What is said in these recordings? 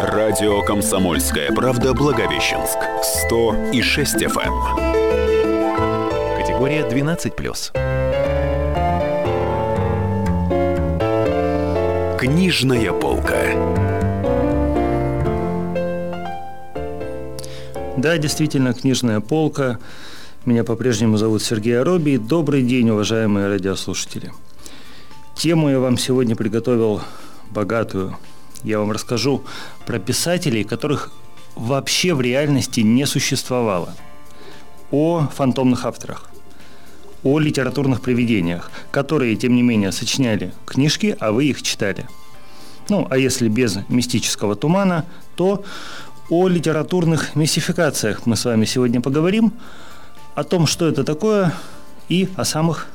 Радио «Комсомольская правда» Благовещенск. 100,6 FM. Категория 12+. Книжная полка. Да, действительно, книжная полка. Меня по-прежнему зовут Сергей Аробий. Добрый день, уважаемые радиослушатели. Тему я вам сегодня приготовил богатую. Я вам расскажу про писателей, которых вообще в реальности не существовало. О фантомных авторах. О литературных привидениях, которые, тем не менее, сочиняли книжки, а вы их читали. Ну, а если без мистического тумана, то о литературных мистификациях мы с вами сегодня поговорим, о том, что это такое, и о самых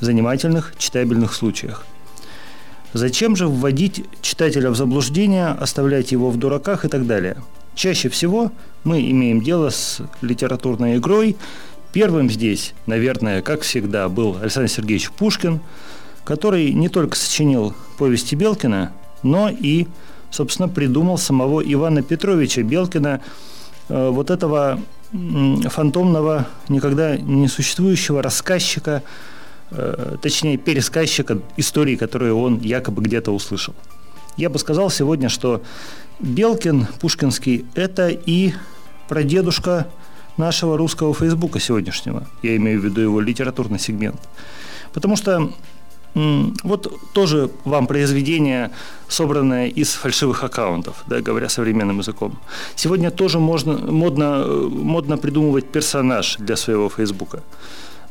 занимательных читабельных случаях. Зачем же вводить читателя в заблуждение, оставлять его в дураках и так далее? Чаще всего мы имеем дело с литературной игрой. Первым здесь, наверное, как всегда, был Александр Сергеевич Пушкин, который не только сочинил повести Белкина, но и, собственно, придумал самого Ивана Петровича Белкина, э, вот этого фантомного, никогда не существующего рассказчика, точнее, пересказчика истории, которую он якобы где-то услышал. Я бы сказал сегодня, что Белкин, Пушкинский, это и прадедушка нашего русского Фейсбука сегодняшнего. Я имею в виду его литературный сегмент. Потому что вот тоже вам произведение, собранное из фальшивых аккаунтов, да, говоря современным языком. Сегодня тоже можно, модно, э, модно придумывать персонаж для своего Фейсбука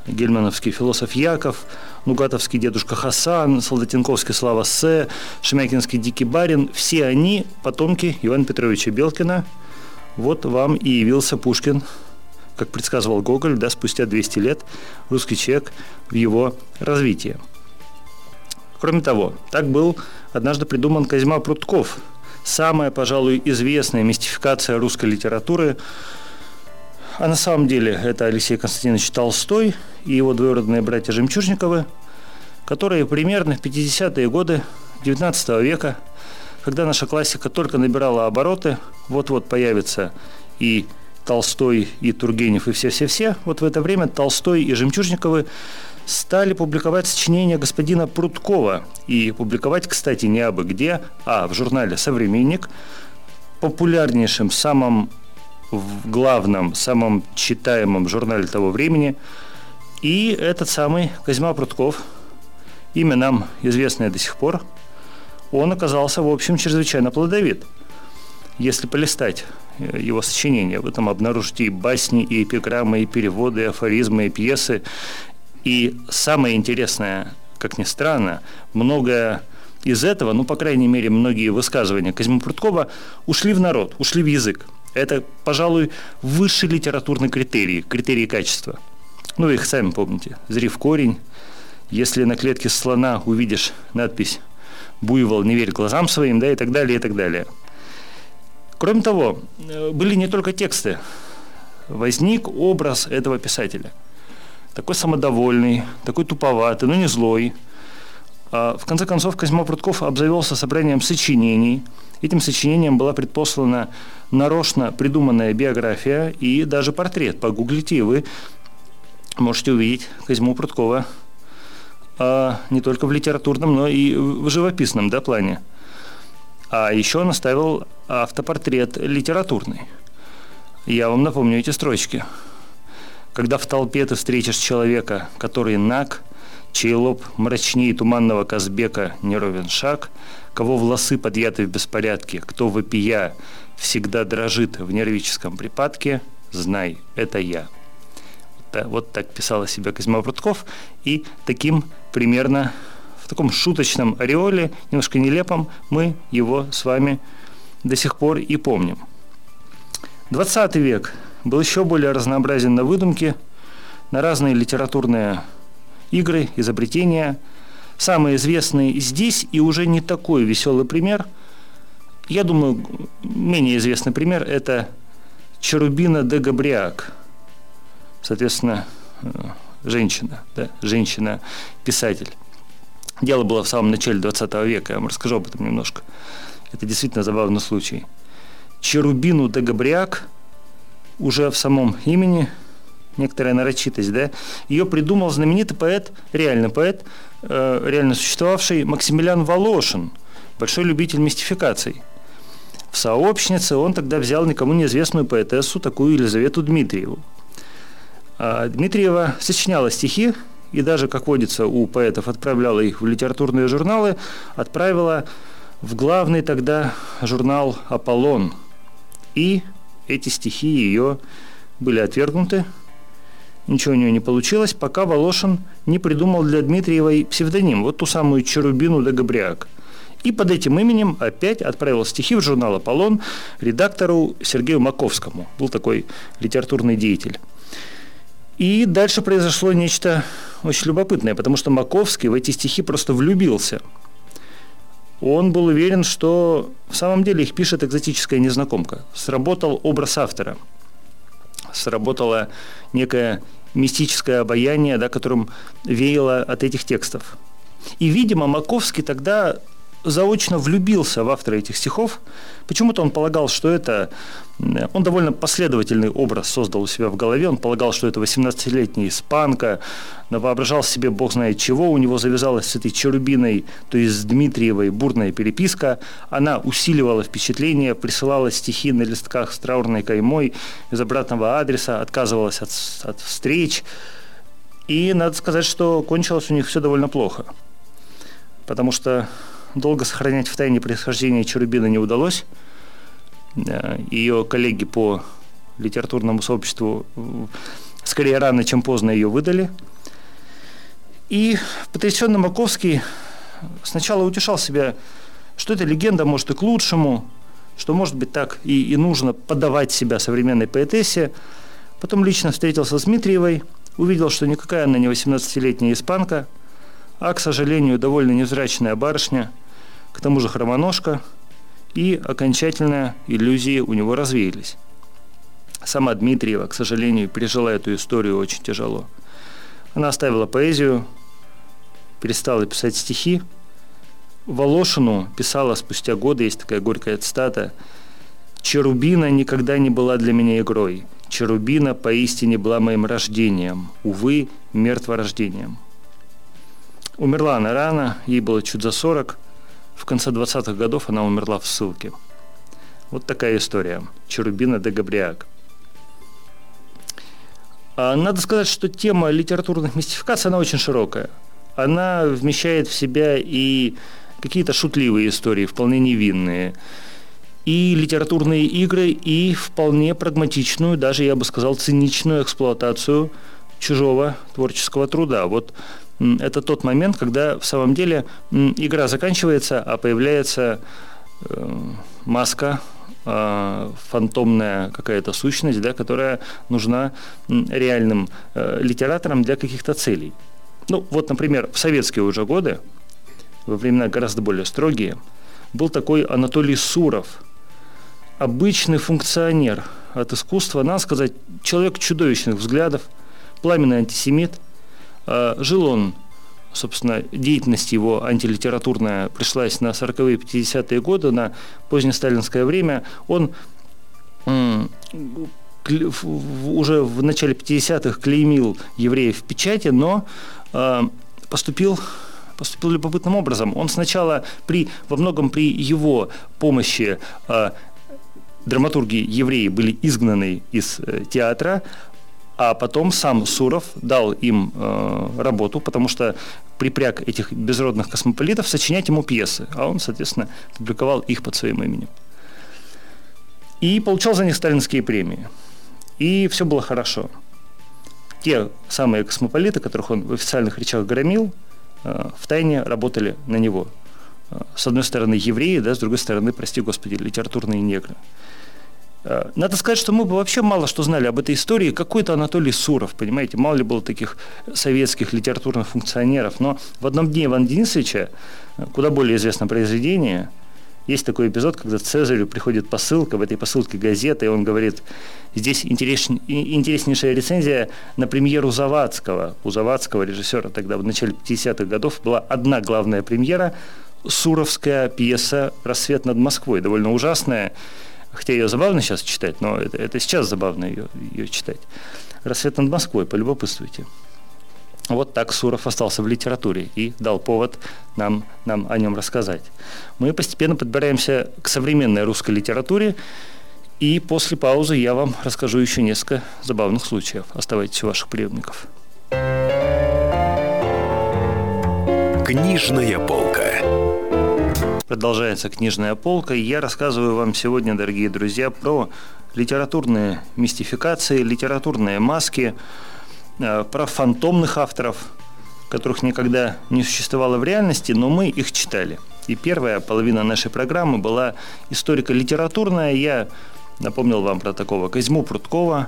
гельмановский философ Яков, Нугатовский дедушка Хасан, Солдатенковский Слава С, Шемякинский Дикий Барин, все они потомки Ивана Петровича Белкина. Вот вам и явился Пушкин, как предсказывал Гоголь, да, спустя 200 лет русский человек в его развитии. Кроме того, так был однажды придуман Козьма Прутков, самая, пожалуй, известная мистификация русской литературы – а на самом деле это Алексей Константинович Толстой и его двоюродные братья Жемчужниковы, которые примерно в 50-е годы XIX века, когда наша классика только набирала обороты, вот-вот появится и Толстой, и Тургенев, и все-все-все, вот в это время Толстой и Жемчужниковы стали публиковать сочинения господина Пруткова. И публиковать, кстати, не абы где, а в журнале «Современник», популярнейшем, самом в главном, самом читаемом журнале того времени. И этот самый Козьма Прутков, имя нам известное до сих пор, он оказался, в общем, чрезвычайно плодовит. Если полистать э, его сочинения, вы там обнаружите и басни, и эпиграммы, и переводы, и афоризмы, и пьесы. И самое интересное, как ни странно, многое из этого, ну, по крайней мере, многие высказывания Козьмы Пруткова ушли в народ, ушли в язык. Это, пожалуй, высший литературный критерий, критерий качества. Ну, их сами помните. Зри корень. Если на клетке слона увидишь надпись «Буйвол, не верь глазам своим», да, и так далее, и так далее. Кроме того, э, были не только тексты. Возник образ этого писателя. Такой самодовольный, такой туповатый, но не злой. А в конце концов, Козьма Прутков обзавелся собранием сочинений – Этим сочинением была предпослана нарочно придуманная биография и даже портрет. Погуглите, и вы можете увидеть Козьму Пруткова а не только в литературном, но и в живописном да, плане. А еще он оставил автопортрет литературный. Я вам напомню эти строчки. Когда в толпе ты встретишь человека, который наг, чей лоб мрачнее туманного Казбека не ровен шаг, кого волосы подъяты в беспорядке, кто вопия всегда дрожит в нервическом припадке, знай, это я. Вот так писал о себе Козьма Прутков, и таким примерно в таком шуточном ореоле, немножко нелепом, мы его с вами до сих пор и помним. 20 век был еще более разнообразен на выдумке, на разные литературные игры, изобретения – Самый известный здесь и уже не такой веселый пример, я думаю, менее известный пример – это Черубина де Габриак. Соответственно, э, женщина, да, женщина-писатель. Дело было в самом начале 20 века, я вам расскажу об этом немножко. Это действительно забавный случай. Черубину де Габриак уже в самом имени некоторая нарочитость, да, ее придумал знаменитый поэт, реальный поэт, э, реально существовавший Максимилиан Волошин, большой любитель мистификаций. В сообщнице он тогда взял никому неизвестную поэтессу, такую Елизавету Дмитриеву. А Дмитриева сочиняла стихи, и даже, как водится у поэтов, отправляла их в литературные журналы, отправила в главный тогда журнал «Аполлон». И эти стихи ее были отвергнуты, ничего у нее не получилось, пока Волошин не придумал для Дмитриевой псевдоним, вот ту самую Черубину де Габриак. И под этим именем опять отправил стихи в журнал «Аполлон» редактору Сергею Маковскому. Был такой литературный деятель. И дальше произошло нечто очень любопытное, потому что Маковский в эти стихи просто влюбился. Он был уверен, что в самом деле их пишет экзотическая незнакомка. Сработал образ автора. Сработало некое мистическое обаяние, да, которым веяло от этих текстов. И, видимо, Маковский тогда заочно влюбился в автора этих стихов. Почему-то он полагал, что это... Он довольно последовательный образ создал у себя в голове. Он полагал, что это 18-летняя испанка, воображал себе бог знает чего. У него завязалась с этой Черубиной, то есть с Дмитриевой, бурная переписка. Она усиливала впечатление, присылала стихи на листках с траурной каймой из обратного адреса, отказывалась от, от встреч. И надо сказать, что кончилось у них все довольно плохо. Потому что Долго сохранять в тайне происхождение Черубина не удалось. Э, ее коллеги по литературному сообществу э, скорее рано, чем поздно ее выдали. И потрясенный Маковский сначала утешал себя, что эта легенда может и к лучшему, что, может быть, так и, и нужно подавать себя современной поэтессе. Потом лично встретился с Дмитриевой, увидел, что никакая она не 18-летняя испанка, а, к сожалению, довольно невзрачная барышня – к тому же хромоножка, и окончательно иллюзии у него развеялись. Сама Дмитриева, к сожалению, пережила эту историю очень тяжело. Она оставила поэзию, перестала писать стихи. Волошину писала спустя годы, есть такая горькая цитата, «Черубина никогда не была для меня игрой. Черубина поистине была моим рождением, увы, мертворождением». Умерла она рано, ей было чуть за 40, в конце 20-х годов она умерла в ссылке. Вот такая история. Черубина де Габриак. А надо сказать, что тема литературных мистификаций, она очень широкая. Она вмещает в себя и какие-то шутливые истории, вполне невинные, и литературные игры, и вполне прагматичную, даже, я бы сказал, циничную эксплуатацию чужого творческого труда. Вот это тот момент, когда в самом деле игра заканчивается, а появляется э, маска, э, фантомная какая-то сущность, да, которая нужна реальным э, литераторам для каких-то целей. Ну, вот, например, в советские уже годы, во времена гораздо более строгие, был такой Анатолий Суров, обычный функционер от искусства, надо сказать, человек чудовищных взглядов, пламенный антисемит – Э, жил он, собственно, деятельность его антилитературная пришлась на 40-е 50-е годы, на позднесталинское время. Он уже в начале 50-х клеймил евреев в печати, но э, поступил поступил любопытным образом. Он сначала при, во многом при его помощи э, драматурги евреи были изгнаны из театра, а потом сам Суров дал им э, работу, потому что припряг этих безродных космополитов сочинять ему пьесы, а он, соответственно, публиковал их под своим именем. И получал за них сталинские премии. И все было хорошо. Те самые космополиты, которых он в официальных речах громил, э, в тайне работали на него. Э, с одной стороны евреи, да, с другой стороны, прости господи, литературные негры. Э, надо сказать, что мы бы вообще мало что знали об этой истории. Какой-то Анатолий Суров, понимаете, мало ли было таких советских литературных функционеров. Но в одном дне Ивана Денисовича, э, куда более известное произведение, Есть такой эпизод, когда Цезарю приходит посылка, в этой посылке газета, и он говорит, здесь интерес, интереснейшая рецензия на премьеру Завадского. У Завадского режиссера тогда в начале 50-х годов была одна главная премьера – суровская пьеса «Рассвет над Москвой», довольно ужасная, хотя ее забавно сейчас читать, но это, это сейчас забавно ее, ее читать. «Рассвет над Москвой», полюбопытствуйте. Вот так Суров остался в литературе и дал повод нам, нам о нем рассказать. Мы постепенно подбираемся к современной русской литературе, и после паузы я вам расскажу еще несколько забавных случаев. Оставайтесь у ваших приемников. Книжная полка. Продолжается книжная полка, и я рассказываю вам сегодня, дорогие друзья, про литературные мистификации, литературные маски, э, про фантомных авторов, которых никогда не существовало в реальности, но мы их читали. И первая половина нашей программы была историко-литературная. Я напомнил вам про такого Козьму Пруткова,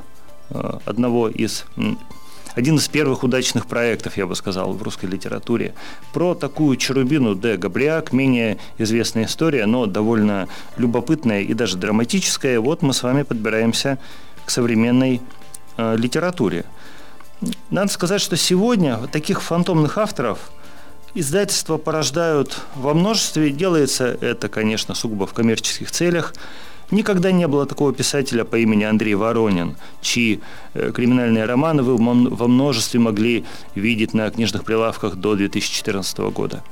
э, одного из один из первых удачных проектов, я бы сказал, в русской литературе. Про такую Черубину де Габриак, менее известная история, но довольно любопытная и даже драматическая. Вот мы с вами подбираемся к современной э, литературе. Надо сказать, что сегодня таких фантомных авторов издательства порождают во множестве. Делается это, конечно, сугубо в коммерческих целях – Никогда не было такого писателя по имени Андрей Воронин, чьи э, криминальные романы вы во множестве могли видеть на книжных прилавках до 2014 года.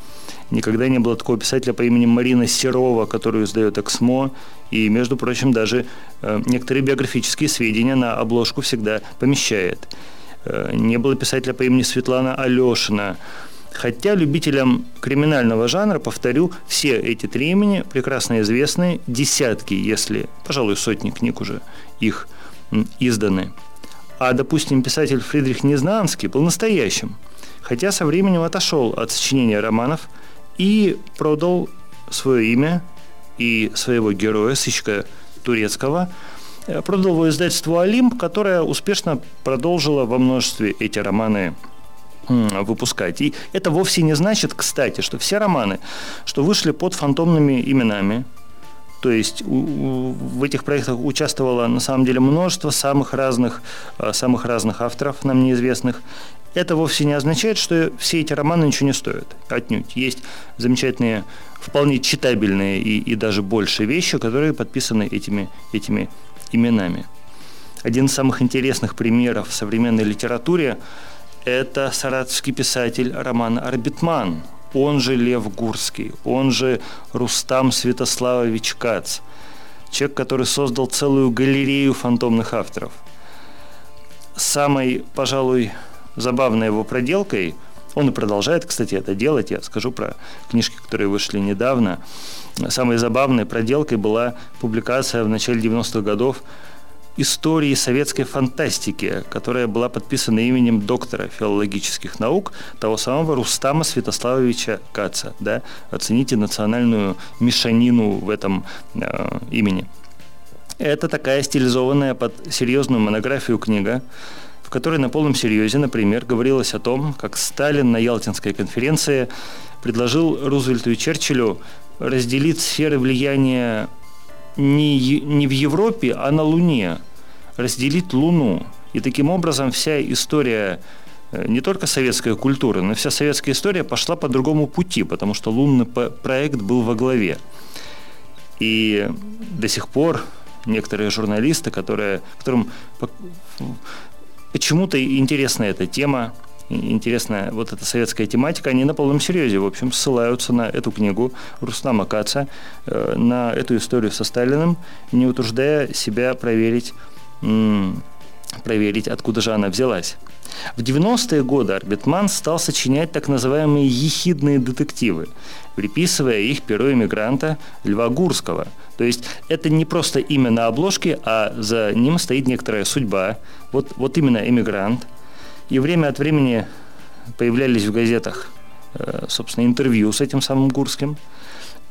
Никогда не было такого писателя по имени Марина Серова, которую издает «Эксмо», и, между прочим, даже э, некоторые биографические сведения на обложку всегда помещает. Э, не было писателя по имени Светлана Алешина, Хотя любителям криминального жанра, повторю, все эти три имени прекрасно известны, десятки, если, пожалуй, сотни книг уже их изданы. А, допустим, писатель Фридрих Незнанский был настоящим, хотя со временем отошел от сочинения романов и продал свое имя и своего героя, сыщика турецкого, э, продал его издательству «Олимп», которое успешно продолжило во множестве эти романы выпускать. И это вовсе не значит, кстати, что все романы, что вышли под фантомными именами, то есть у, у, в этих проектах участвовало на самом деле множество самых разных, а, самых разных авторов, нам неизвестных. Это вовсе не означает, что все эти романы ничего не стоят. Отнюдь. Есть замечательные, вполне читабельные и, и даже больше вещи, которые подписаны этими, этими именами. Один из самых интересных примеров в современной литературе – это саратовский писатель Роман Арбитман, он же Лев Гурский, он же Рустам Святославович Кац, человек, который создал целую галерею фантомных авторов. Самой, пожалуй, забавной его проделкой, он и продолжает, кстати, это делать, я скажу про книжки, которые вышли недавно, самой забавной проделкой была публикация в начале 90-х годов истории советской фантастики, которая была подписана именем доктора филологических наук, того самого Рустама Святославовича Каца. Да? Оцените национальную мешанину в этом э, имени. Это такая стилизованная под серьезную монографию книга, в которой на полном серьезе, например, говорилось о том, как Сталин на Ялтинской конференции предложил Рузвельту и Черчиллю разделить сферы влияния не, не в Европе, а на Луне, разделить Луну. И таким образом вся история э, не только советская культура, но вся советская история пошла по другому пути, потому что лунный проект был во главе. И до сих пор некоторые журналисты, которые, которым почему-то интересна эта тема, интересная вот эта советская тематика, они на полном серьезе, в общем, ссылаются на эту книгу Рустама Каца, э, на эту историю со Сталиным, не утруждая себя проверить, проверить, откуда же она взялась. В 90-е годы Арбитман стал сочинять так называемые ехидные детективы, приписывая их перу эмигранта Льва Гурского. То есть это не просто имя на обложке, а за ним стоит некоторая судьба. Вот, вот именно эмигрант – и время от времени появлялись в газетах, э, собственно, интервью с этим самым Гурским.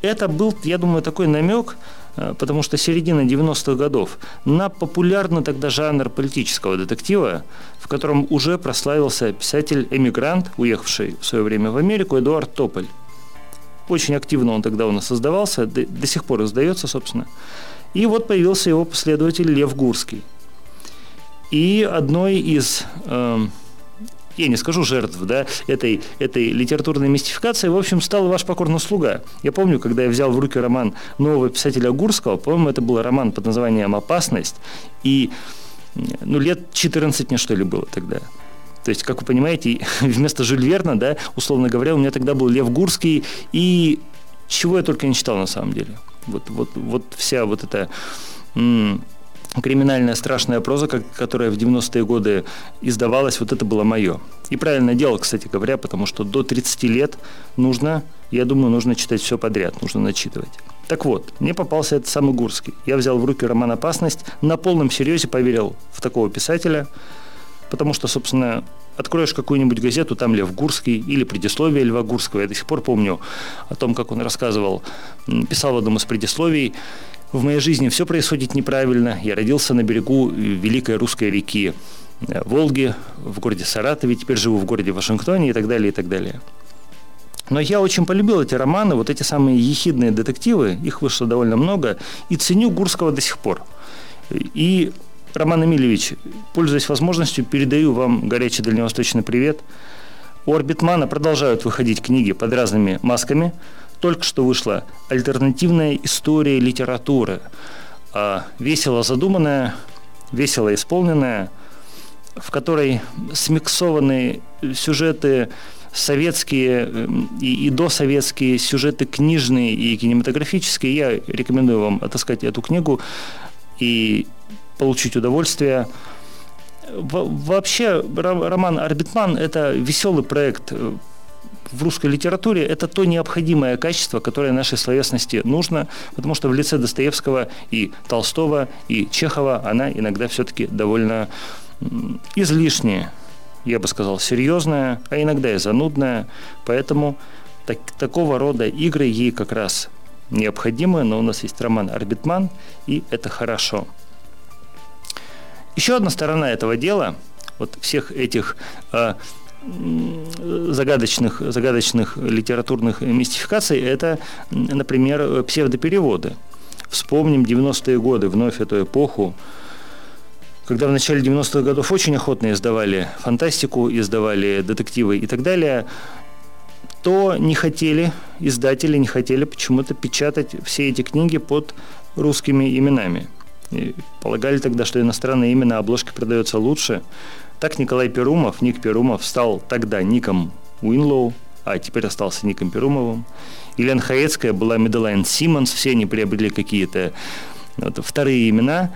Это был, я думаю, такой намек, э, потому что середина 90-х годов, на популярный тогда жанр политического детектива, в котором уже прославился писатель-эмигрант, уехавший в свое время в Америку, Эдуард Тополь. очень активно он тогда у нас создавался, до, до сих пор издается, собственно. И вот появился его последователь Лев Гурский. И одной из э, я не скажу жертв, да, этой, этой литературной мистификации, в общем, стал ваш покорный слуга. Я помню, когда я взял в руки роман нового писателя Гурского, по-моему, это был роман под названием «Опасность», и ну, лет 14 мне, что ли, было тогда. То есть, как вы понимаете, вместо Жюль Верна, да, условно говоря, у меня тогда был Лев Гурский, и чего я только не читал на самом деле. Вот, вот, вот вся вот эта криминальная страшная проза, которая в 90-е годы издавалась, вот это было мое. И правильно делал, кстати говоря, потому что до 30 лет нужно, я думаю, нужно читать все подряд, нужно начитывать. Так вот, мне попался этот самый Гурский. Я взял в руки роман «Опасность», на полном серьезе поверил в такого писателя, потому что, собственно, откроешь какую-нибудь газету, там Лев Гурский или предисловие Льва Гурского. Я до сих пор помню о том, как он рассказывал, писал в одном из предисловий, в моей жизни все происходит неправильно. Я родился на берегу великой русской реки э, Волги, в городе Саратове, теперь живу в городе Вашингтоне и так далее, и так далее. Но я очень полюбил эти романы, вот эти самые ехидные детективы, их вышло довольно много, и ценю Гурского до сих пор. И, Роман Эмильевич, пользуясь возможностью, передаю вам горячий дальневосточный привет. У Орбитмана продолжают выходить книги под разными масками – только что вышла альтернативная история литературы. А, весело задуманная, весело исполненная, в которой смиксованы сюжеты советские эм, и, и досоветские, сюжеты книжные и кинематографические. Я рекомендую вам отыскать эту книгу и получить удовольствие. Вообще, роман «Арбитман» – это веселый проект в русской литературе это то необходимое качество, которое нашей словесности нужно, потому что в лице Достоевского и Толстого и Чехова она иногда все-таки довольно излишняя, я бы сказал, серьезная, а иногда и занудная. Поэтому так, такого рода игры ей как раз необходимы, но у нас есть роман «Арбитман», и это хорошо. Еще одна сторона этого дела, вот всех этих э, загадочных, загадочных литературных мистификаций – это, например, псевдопереводы. Вспомним 90-е годы, вновь эту эпоху, когда в начале 90-х годов очень охотно издавали фантастику, издавали детективы и так далее, то не хотели, издатели не хотели почему-то печатать все эти книги под русскими именами. И полагали тогда, что иностранное имя на обложке продается лучше – так Николай Перумов, Ник Перумов, стал тогда Ником Уинлоу, а теперь остался Ником Перумовым. Елена Хаецкая была Меделайн Симмонс, все они приобрели какие-то вот, вторые имена.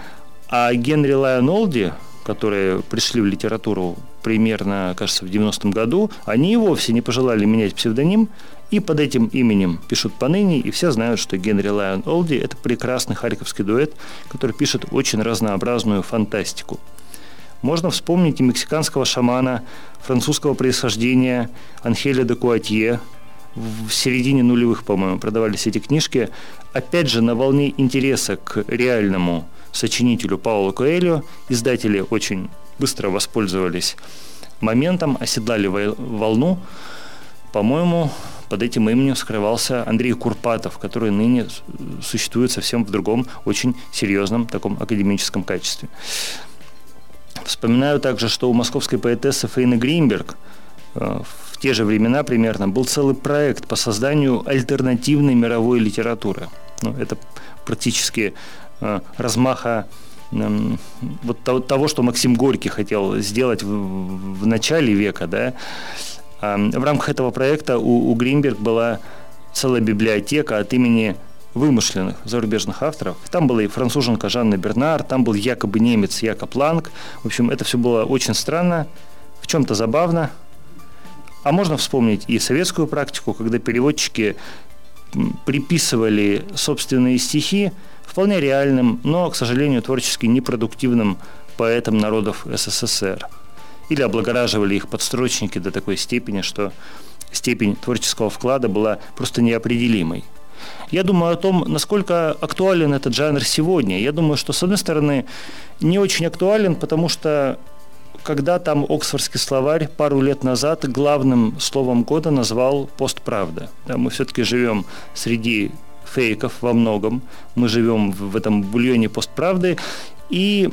А Генри Лайон Олди, которые пришли в литературу примерно, кажется, в 90-м году, они и вовсе не пожелали менять псевдоним, и под этим именем пишут поныне, и все знают, что Генри Лайон Олди – это прекрасный харьковский дуэт, который пишет очень разнообразную фантастику. Можно вспомнить и мексиканского шамана французского происхождения Анхеля де Куатье. В середине нулевых, по-моему, продавались эти книжки. Опять же, на волне интереса к реальному сочинителю Паулу Коэлю издатели очень быстро воспользовались моментом, оседлали волну. По-моему, под этим именем скрывался Андрей Курпатов, который ныне существует совсем в другом, очень серьезном таком академическом качестве. Вспоминаю также, что у московской поэтессы Фейны Гринберг э, в те же времена примерно был целый проект по созданию альтернативной мировой литературы. Ну, это практически э, размаха вот того, того, что Максим Горький хотел сделать в, в начале века, да, в рамках этого проекта у, у Гринберг была целая библиотека от имени вымышленных зарубежных авторов. Там была и француженка Жанна Бернар, там был якобы немец Якоб Ланг. В общем, это все было очень странно, в чем-то забавно. А можно вспомнить и советскую практику, когда переводчики приписывали собственные стихи вполне реальным, но, к сожалению, творчески непродуктивным поэтам народов СССР. Или облагораживали их подстрочники до такой степени, что степень творческого вклада была просто неопределимой. Я думаю о том, насколько актуален этот жанр сегодня. Я думаю, что, с одной стороны, не очень актуален, потому что когда там Оксфордский словарь пару лет назад главным словом года назвал «постправда». Да, мы все-таки живем среди фейков во многом. Мы живем в этом бульоне постправды. И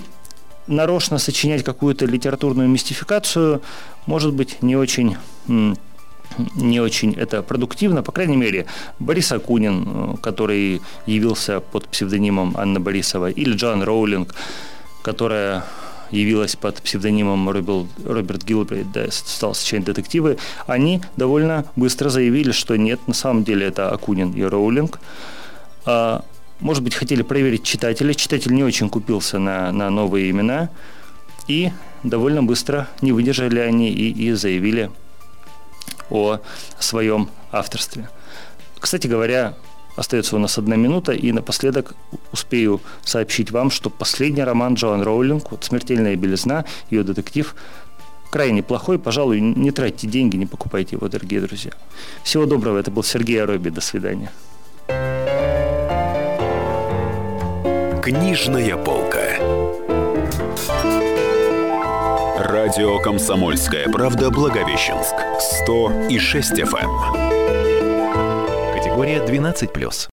нарочно сочинять какую-то литературную мистификацию может быть не очень не очень это продуктивно. По крайней мере, Борис Акунин, э, который явился под псевдонимом Анна Борисова, или Джоан Роулинг, которая явилась под псевдонимом Роберт Гилбрейт, да, стал сочинять детективы, они довольно быстро заявили, что нет, на самом деле это Акунин и Роулинг. А, может быть, хотели проверить читателя. Читатель не очень купился на, на новые имена. И довольно быстро не выдержали они и, и заявили о своем авторстве. Кстати говоря, Остается у нас одна минута, и напоследок успею сообщить вам, что последний роман Джоан Роулинг, вот «Смертельная белизна», ее детектив, крайне плохой. Пожалуй, не тратьте деньги, не покупайте его, дорогие друзья. Всего доброго. Это был Сергей Ароби. До свидания. Книжная полка. Радио «Комсомольская правда» Благовещенск. 100 и 6 FM. Категория 12+.